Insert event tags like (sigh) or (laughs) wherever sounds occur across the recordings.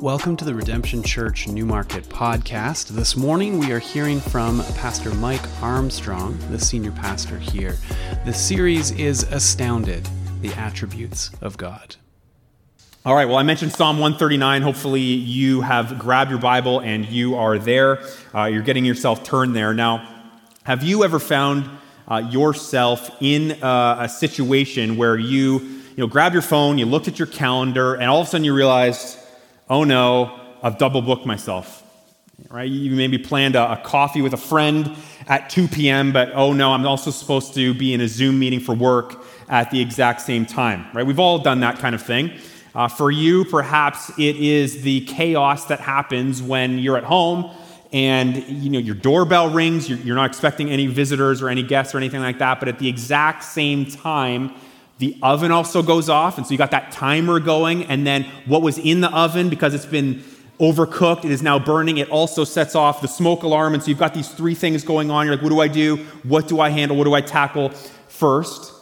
Welcome to the Redemption Church Newmarket podcast. This morning we are hearing from Pastor Mike Armstrong, the senior pastor here. The series is Astounded The Attributes of God. All right, well, I mentioned Psalm 139. Hopefully, you have grabbed your Bible and you are there. Uh, you're getting yourself turned there. Now, have you ever found uh, yourself in uh, a situation where you, you know, grab your phone, you looked at your calendar, and all of a sudden you realized, oh no, I've double booked myself. Right? You maybe planned a, a, coffee with a friend at 2 p.m., but oh no, I'm also supposed to be in a Zoom meeting for work at the exact same time. Right? We've all done that kind of thing. Uh, for you, perhaps it is the chaos that happens when you're at home and you know your doorbell rings. You're, you're not expecting any visitors or any guests or anything like that, but at the exact same time, the oven also goes off, and so you got that timer going, and then what was in the oven, because it's been overcooked, it is now burning, it also sets off the smoke alarm, and so you've got these three things going on. You're like, what do I do? What do I handle? What do I tackle first?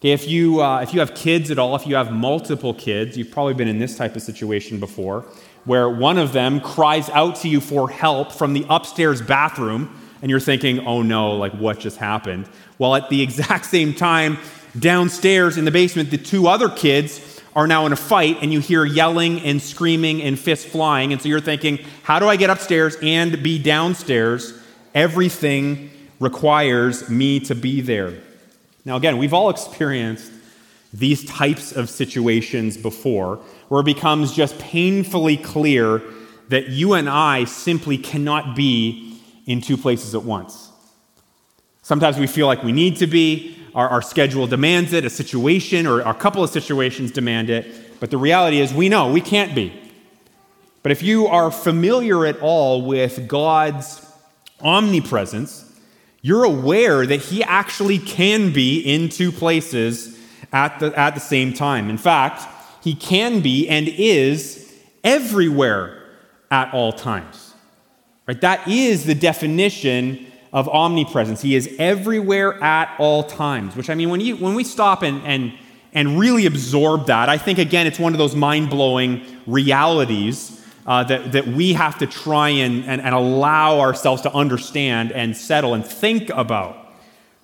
Okay, if you, uh, if you have kids at all, if you have multiple kids, you've probably been in this type of situation before, where one of them cries out to you for help from the upstairs bathroom, and you're thinking, oh no, like what just happened? Well, at the (laughs) exact same time, Downstairs in the basement, the two other kids are now in a fight, and you hear yelling and screaming and fists flying. And so you're thinking, how do I get upstairs and be downstairs? Everything requires me to be there. Now, again, we've all experienced these types of situations before where it becomes just painfully clear that you and I simply cannot be in two places at once. Sometimes we feel like we need to be, our, our schedule demands it, a situation or a couple of situations demand it. But the reality is, we know we can't be. But if you are familiar at all with God's omnipresence, you're aware that He actually can be in two places at the, at the same time. In fact, He can be and is everywhere at all times. Right? That is the definition of omnipresence. He is everywhere at all times, which I mean, when, you, when we stop and, and, and really absorb that, I think, again, it's one of those mind blowing realities uh, that, that we have to try and, and, and allow ourselves to understand and settle and think about,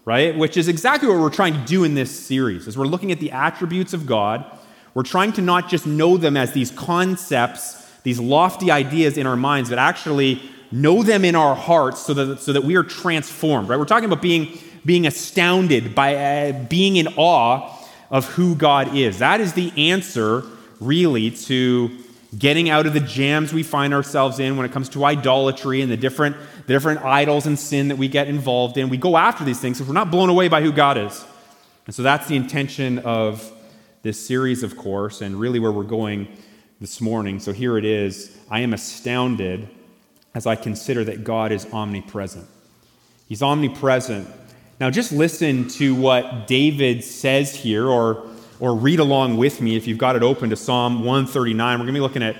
right? Which is exactly what we're trying to do in this series. As we're looking at the attributes of God, we're trying to not just know them as these concepts, these lofty ideas in our minds, but actually know them in our hearts so that, so that we are transformed, right? We're talking about being, being astounded by uh, being in awe of who God is. That is the answer, really, to getting out of the jams we find ourselves in when it comes to idolatry and the different, the different idols and sin that we get involved in. We go after these things because we're not blown away by who God is. And so that's the intention of this series, of course, and really where we're going this morning. So here it is. I am astounded as I consider that God is omnipresent. He's omnipresent. Now, just listen to what David says here, or, or read along with me if you've got it open to Psalm 139. We're going to be looking at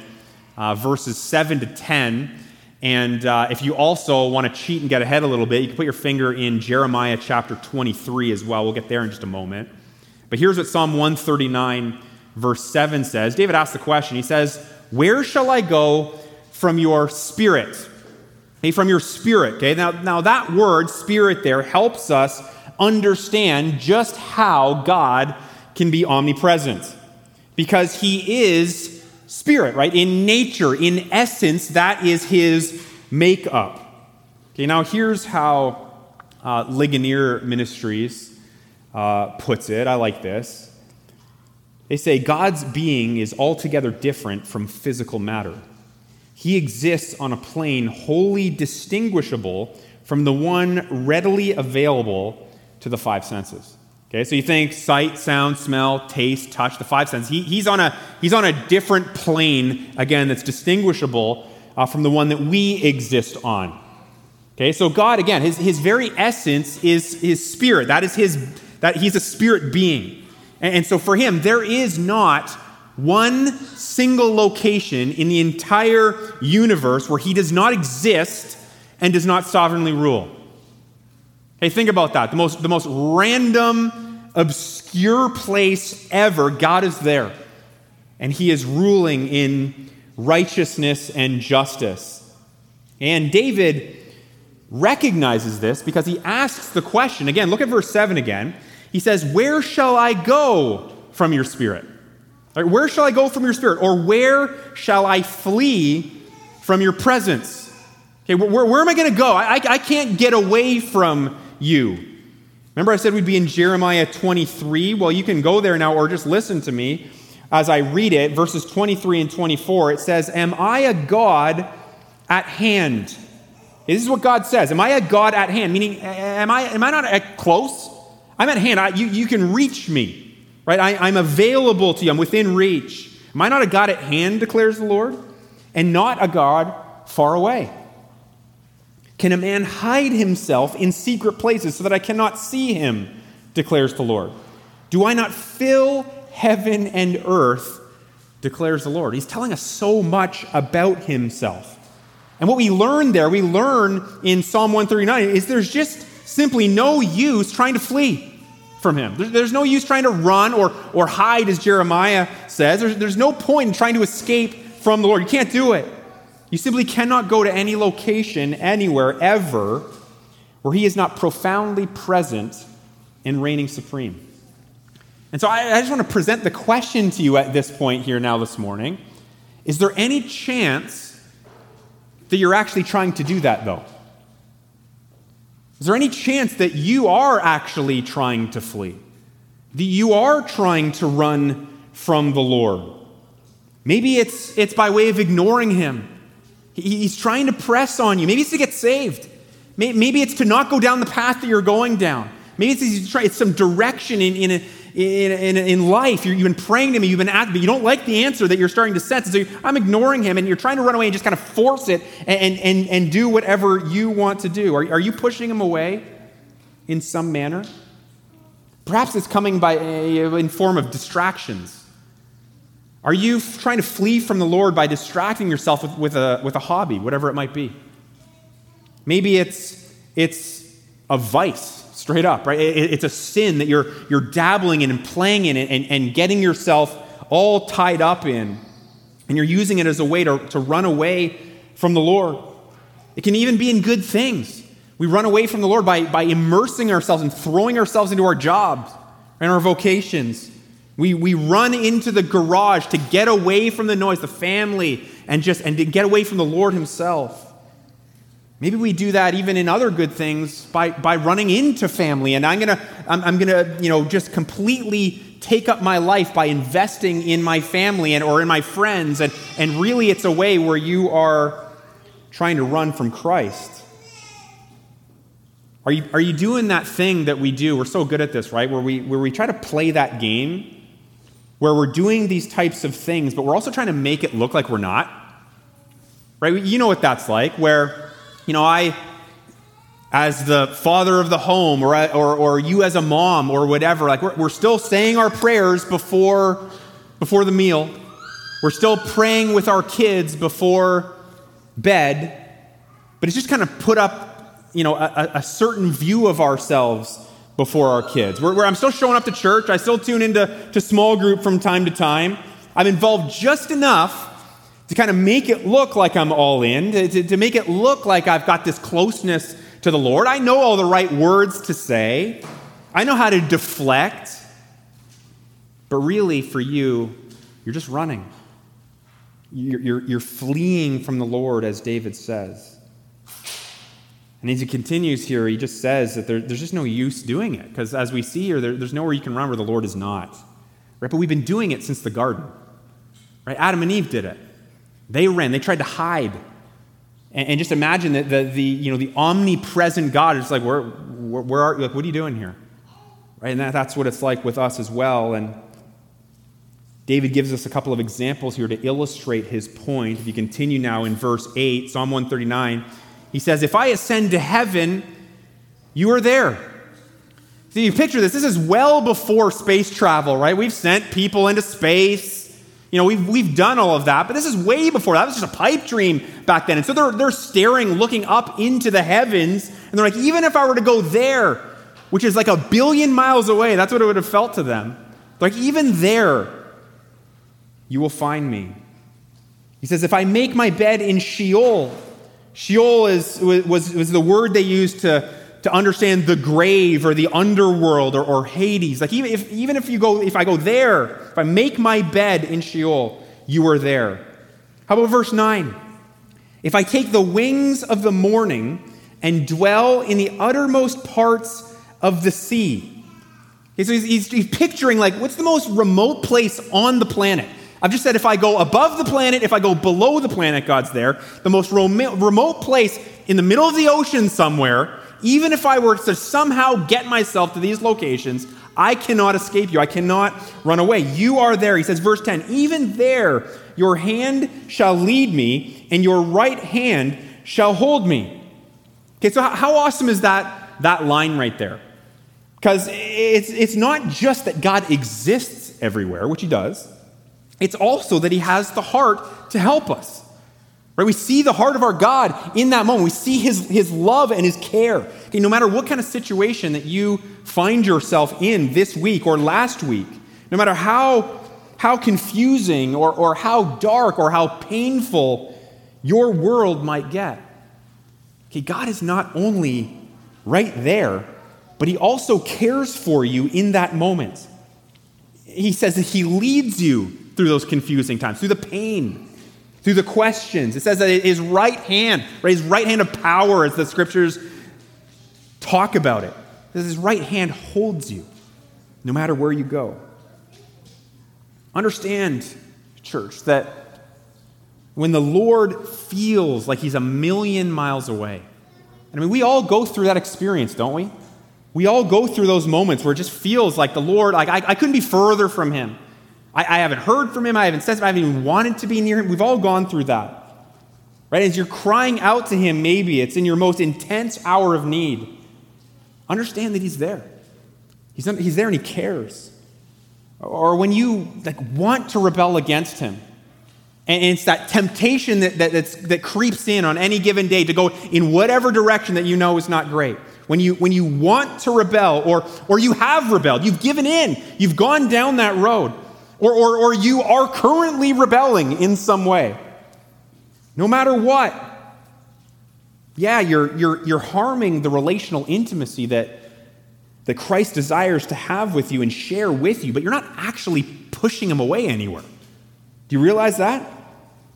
uh, verses 7 to 10. And uh, if you also want to cheat and get ahead a little bit, you can put your finger in Jeremiah chapter 23 as well. We'll get there in just a moment. But here's what Psalm 139, verse 7 says. David asks the question He says, Where shall I go from your spirit. Hey, from your spirit. Okay, now, now that word, spirit, there helps us understand just how God can be omnipresent. Because he is spirit, right? In nature, in essence, that is his makeup. Okay, now here's how uh, Ligonier Ministries uh, puts it. I like this. They say God's being is altogether different from physical matter. He exists on a plane wholly distinguishable from the one readily available to the five senses. Okay, so you think sight, sound, smell, taste, touch, the five senses. He, he's, on a, he's on a different plane, again, that's distinguishable uh, from the one that we exist on. Okay, so God, again, his, his very essence is his spirit. That is his, that he's a spirit being. And, and so for him, there is not one single location in the entire universe where he does not exist and does not sovereignly rule. Hey, think about that. The most, the most random, obscure place ever, God is there. And he is ruling in righteousness and justice. And David recognizes this because he asks the question again, look at verse 7 again. He says, Where shall I go from your spirit? Right, where shall I go from your spirit? Or where shall I flee from your presence? Okay, where, where am I going to go? I, I, I can't get away from you. Remember, I said we'd be in Jeremiah 23? Well, you can go there now or just listen to me as I read it. Verses 23 and 24, it says, Am I a God at hand? This is what God says. Am I a God at hand? Meaning, am I, am I not at close? I'm at hand. I, you, you can reach me, right? I, I'm available to you. I'm within reach. Am I not a God at hand, declares the Lord, and not a God far away? Can a man hide himself in secret places so that I cannot see him? declares the Lord. Do I not fill heaven and earth? declares the Lord. He's telling us so much about himself. And what we learn there, we learn in Psalm 139, is there's just simply no use trying to flee from him. There's, no use trying to run or, or hide, as Jeremiah says. There's, there's no point in trying to escape from the Lord. You can't do it. You simply cannot go to any location, anywhere, ever, where He is not profoundly present and reigning supreme. And so I, I just want to present the question to you at this point here now this morning. Is there any chance that you're actually trying to do that, though? Is there any chance that you are actually trying to flee? That you are trying to run from the Lord? Maybe it's, it's by way of ignoring Him He's trying to press on you. Maybe it's to get saved. Maybe it's to not go down the path that you're going down. Maybe it's, it's some direction in, in, in, in, in life. you have been praying to me, you've been asking, but you don't like the answer that you're starting to sense. So I'm ignoring him, and you're trying to run away and just kind of force it and, and, and do whatever you want to do. Are, are you pushing him away in some manner? Perhaps it's coming by a, in form of distractions. Are you trying to flee from the Lord by distracting yourself with, with, a, with a hobby, whatever it might be? Maybe it's, it's a vice, straight up, right? It, it's a sin that you're, you're dabbling in and playing in and, and getting yourself all tied up in. And you're using it as a way to, to run away from the Lord. It can even be in good things. We run away from the Lord by, by immersing ourselves and throwing ourselves into our jobs and our vocations we, we run into the garage to get away from the noise, the family, and just and to get away from the Lord Himself. Maybe we do that even in other good things by, by running into family. And I'm gonna I'm, I'm gonna you know just completely take up my life by investing in my family and or in my friends. And, and really it's a way where you are trying to run from Christ. Are you, are you doing that thing that we do? We're so good at this, right? Where we, where we try to play that game where we're doing these types of things, but we're also trying to make it look like we're not. Right? You know what that's like, where, you know, I, as the father of the home, or, or, or you as a mom, or whatever, like we're, we're still saying our prayers before, before the meal. We're still praying with our kids before bed, but it's just kind of put up, you know, a, a certain view of ourselves before our kids. Where, where, I'm still showing up to church, I still tune into to small group from time to time. I'm involved just enough to kind of make it look like I'm all in, to, to make it look like I've got this closeness to the Lord. I know all the right words to say, I know how to deflect. But really, for you, you're just running. You're, you're, you're fleeing from the Lord, as David says. And as he continues here, he just says that there, there's just no use doing it. Because as we see here, there, there's nowhere you can run where the Lord is not. Right? But we've been doing it since the garden. Right? Adam and Eve did it. They ran, they tried to hide. And, and just imagine that the, the, you know, the omnipresent God is like, where, where, where are you? Like, what are you doing here? Right? And that, that's what it's like with us as well. And David gives us a couple of examples here to illustrate his point. If you continue now in verse 8, Psalm 139. He says, If I ascend to heaven, you are there. So you picture this. This is well before space travel, right? We've sent people into space. You know, we've, we've done all of that, but this is way before that. Was just a pipe dream back then. And so they're, they're staring, looking up into the heavens, and they're like, even if I were to go there, which is like a billion miles away, that's what it would have felt to them. Like, even there, you will find me. He says, If I make my bed in Sheol, Sheol is, was, was the word they used to, to understand the grave or the underworld or, or Hades. Like even if, even if you go, if I go there, if I make my bed in Sheol, you are there. How about verse 9? If I take the wings of the morning and dwell in the uttermost parts of the sea. Okay, so he's, he's, he's picturing like what's the most remote place on the planet? I've just said if I go above the planet, if I go below the planet, God's there. The most remote place in the middle of the ocean somewhere, even if I were to somehow get myself to these locations, I cannot escape you. I cannot run away. You are there. He says, verse 10 Even there, your hand shall lead me, and your right hand shall hold me. Okay, so how awesome is that, that line right there? Because it's, it's not just that God exists everywhere, which he does. It's also that He has the heart to help us. Right? We see the heart of our God in that moment. We see His, his love and His care. Okay, no matter what kind of situation that you find yourself in this week or last week, no matter how, how confusing or, or how dark or how painful your world might get, okay, God is not only right there, but He also cares for you in that moment. He says that He leads you through those confusing times, through the pain, through the questions. It says that his right hand, right, his right hand of power, as the scriptures talk about it, that his right hand holds you no matter where you go. Understand, church, that when the Lord feels like he's a million miles away, I mean, we all go through that experience, don't we? We all go through those moments where it just feels like the Lord, like I, I couldn't be further from him. I, I haven't heard from him. I haven't said, I haven't even wanted to be near him. We've all gone through that. Right? As you're crying out to him, maybe it's in your most intense hour of need. Understand that he's there. He's, not, he's there and he cares. Or when you like, want to rebel against him, and it's that temptation that, that, that creeps in on any given day to go in whatever direction that you know is not great. When you, when you want to rebel, or, or you have rebelled, you've given in, you've gone down that road or, or, or you are currently rebelling in some way, no matter what, yeah, you're, you're, you're harming the relational intimacy that, that Christ desires to have with you and share with you, but you're not actually pushing him away anywhere. Do you realize that?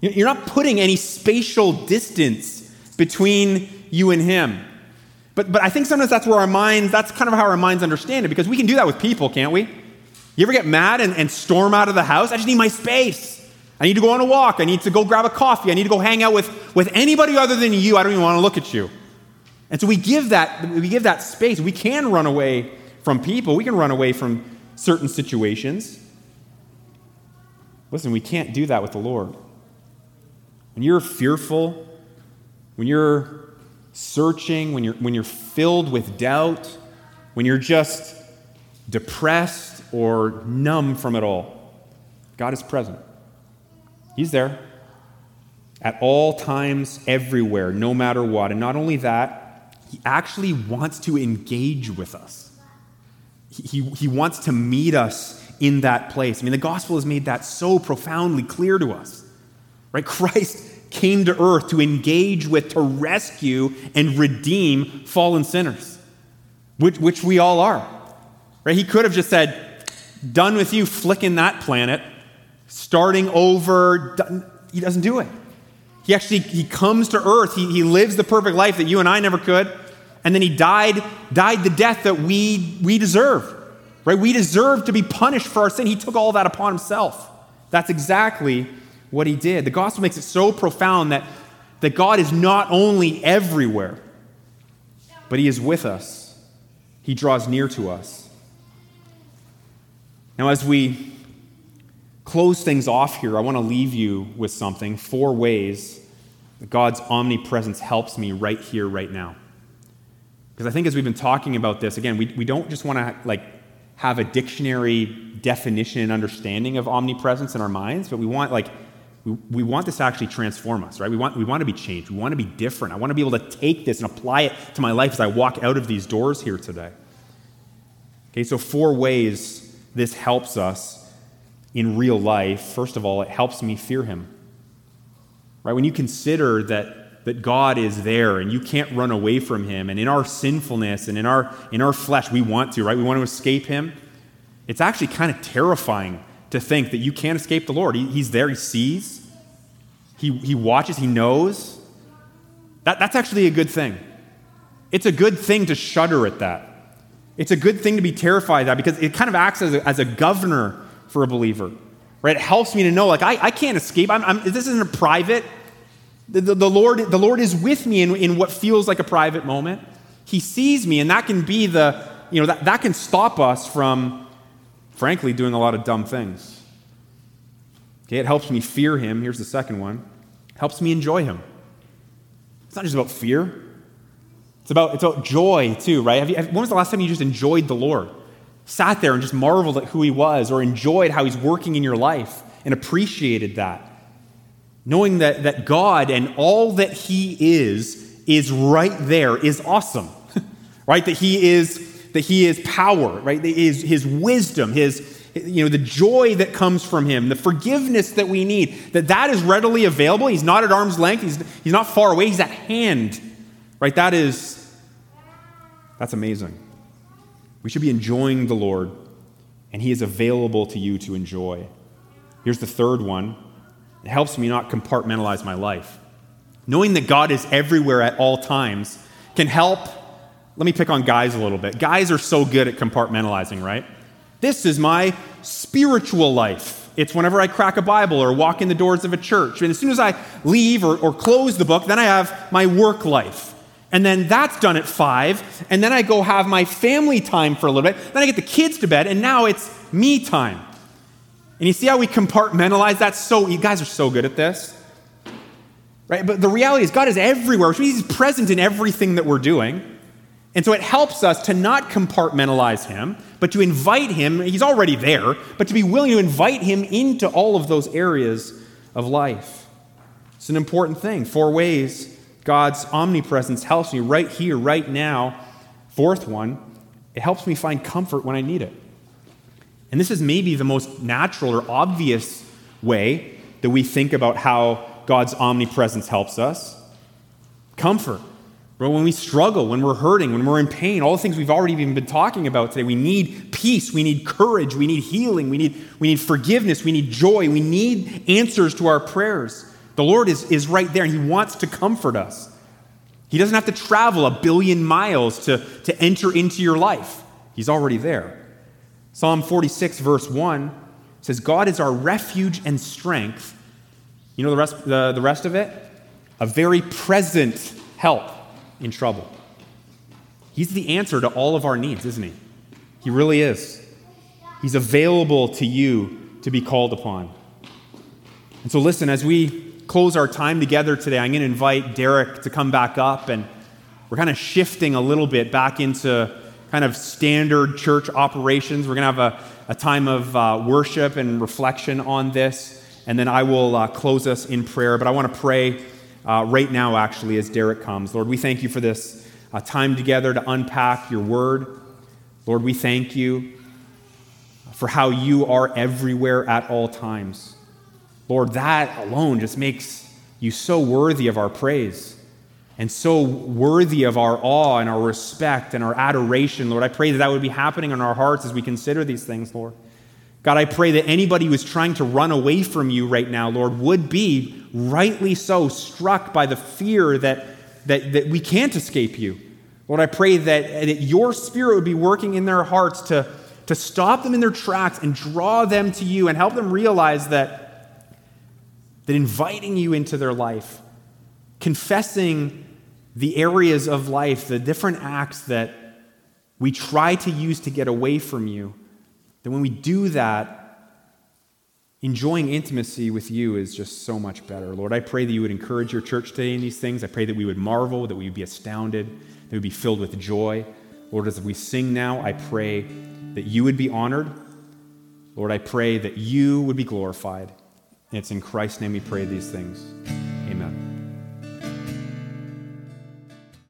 You're not putting any spatial distance between you and him. But, but I think sometimes that's where our minds, that's kind of how our minds understand it, because we can do that with people, can't we? You ever get mad and, and storm out of the house? I just need my space. I need to go on a walk. I need to go grab a coffee. I need to go hang out with, with anybody other than you. I don't even want to look at you. And so we give that we give that space. We can run away from people. We can run away from certain situations. Listen, we can't do that with the Lord. When you're fearful, when you're searching, when you're when you're filled with doubt, when you're just depressed, or numb from it all. God is present. He's there at all times, everywhere, no matter what. And not only that, He actually wants to engage with us. He, he wants to meet us in that place. I mean, the gospel has made that so profoundly clear to us. Right? (laughs) Christ came to earth to engage with, to rescue, and redeem fallen sinners, which, which we all are. Right? He could have just said, done with you flicking that planet, starting over. He doesn't do it. He actually he comes to earth. He, he lives the perfect life that you and I never could. And then he died, died the death that we, we deserve. Right? We deserve to be punished for our sin. He took all that upon himself. That's exactly what he did. The gospel makes it so profound that, that God is not only everywhere, but he is with us. He draws near to us. Now, as we close things off here, I want to leave you with something four ways that God's omnipresence helps me right here, right now. Because I think as we've been talking about this, again, we, we don't just want to like have a dictionary definition and understanding of omnipresence in our minds, but we want like we, we want this to actually transform us, right? We want, we want to be changed. We want to be different. I want to be able to take this and apply it to my life as I walk out of these doors here today. Okay, so four ways this helps us in real life, first of all, it helps me fear him. Right? When you consider that, that God is there and you can't run away from him, and in our sinfulness and in our, in our flesh, we want to, right? We want to escape him. It's actually kind of terrifying to think that you can't escape the Lord. He, he's there, he sees, he, he watches, he knows. That, that's actually a good thing. It's a good thing to shudder at that. It's a good thing to be terrified of that because it kind of acts as a, as a governor for a believer. Right? It helps me to know, like, I, I can't escape. I'm, I'm, this isn't a private. The, the, the, Lord, the Lord is with me in, in what feels like a private moment. He sees me, and that can be the, you know, that, that can stop us from, frankly, doing a lot of dumb things. Okay, it helps me fear Him. Here's the second one. It helps me enjoy Him. It's not just about fear. It's about, it's about joy, too, right? Have you, when was the last time you just enjoyed the Lord? Sat there and just marveled at who He was or enjoyed how He's working in your life and appreciated that. Knowing that, that God and all that He is is right there is awesome, (laughs) right? That He is, that He is power, right? His, his wisdom, His, you know, the joy that comes from him, the forgiveness that we need, that that is readily available. He's not at arm's length. He's, he's not far away. He's at hand, right? That is that's amazing. We should be enjoying the Lord, and He is available to you to enjoy. Here's the third one it helps me not compartmentalize my life. Knowing that God is everywhere at all times can help. Let me pick on guys a little bit. Guys are so good at compartmentalizing, right? This is my spiritual life. It's whenever I crack a Bible or walk in the doors of a church. And as soon as I leave or, or close the book, then I have my work life. And then that's done at five. And then I go have my family time for a little bit. Then I get the kids to bed, and now it's me time. And you see how we compartmentalize that? So you guys are so good at this. Right? But the reality is God is everywhere, which means He's present in everything that we're doing. And so it helps us to not compartmentalize Him, but to invite Him. He's already there, but to be willing to invite Him into all of those areas of life. It's an important thing. Four ways God's omnipresence helps me right here, right now. Fourth one, it helps me find comfort when I need it. And this is maybe the most natural or obvious way that we think about how God's omnipresence helps us. Comfort. But when we struggle, when we're hurting, when we're in pain, all the things we've already even been talking about today, we need peace, we need courage, we need healing, we need, we need forgiveness, we need joy, we need answers to our prayers. The Lord is, is right there and He wants to comfort us. He doesn't have to travel a billion miles to, to enter into your life, He's already there. Psalm 46, verse 1 says, God is our refuge and strength. You know the rest, the, the rest of it? A very present help in trouble. He's the answer to all of our needs, isn't he? He really is. He's available to you to be called upon. And so, listen, as we close our time together today, I'm going to invite Derek to come back up, and we're kind of shifting a little bit back into kind of standard church operations. We're going to have a, a time of uh, worship and reflection on this, and then I will uh, close us in prayer. But I want to pray uh, right now, actually, as Derek comes. Lord, we thank you for this uh, time together to unpack your word. Lord, we thank you for how you are everywhere at all times. Lord, that alone just makes you so worthy of our praise and so worthy of our awe and our respect and our adoration. Lord, I pray that that would be happening in our hearts as we consider these things, Lord. God, I pray that anybody who is trying to run away from you right now, Lord, would be rightly so struck by the fear that, that, that we can't escape you. Lord, I pray that, that your spirit would be working in their hearts to, to stop them in their tracks and draw them to you and help them realize that that inviting you into their life, confessing the areas of life, the different acts that we try to use to get away from you, that when we do that, enjoying intimacy with you is just so much better. Lord, I pray that you would encourage your church today in these things. I pray that we would marvel, that we would be astounded, that we would be filled with joy. Lord, as we sing now, I pray that you would be honored. Lord, I pray that you would be glorified. It's in Christ's name we pray these things.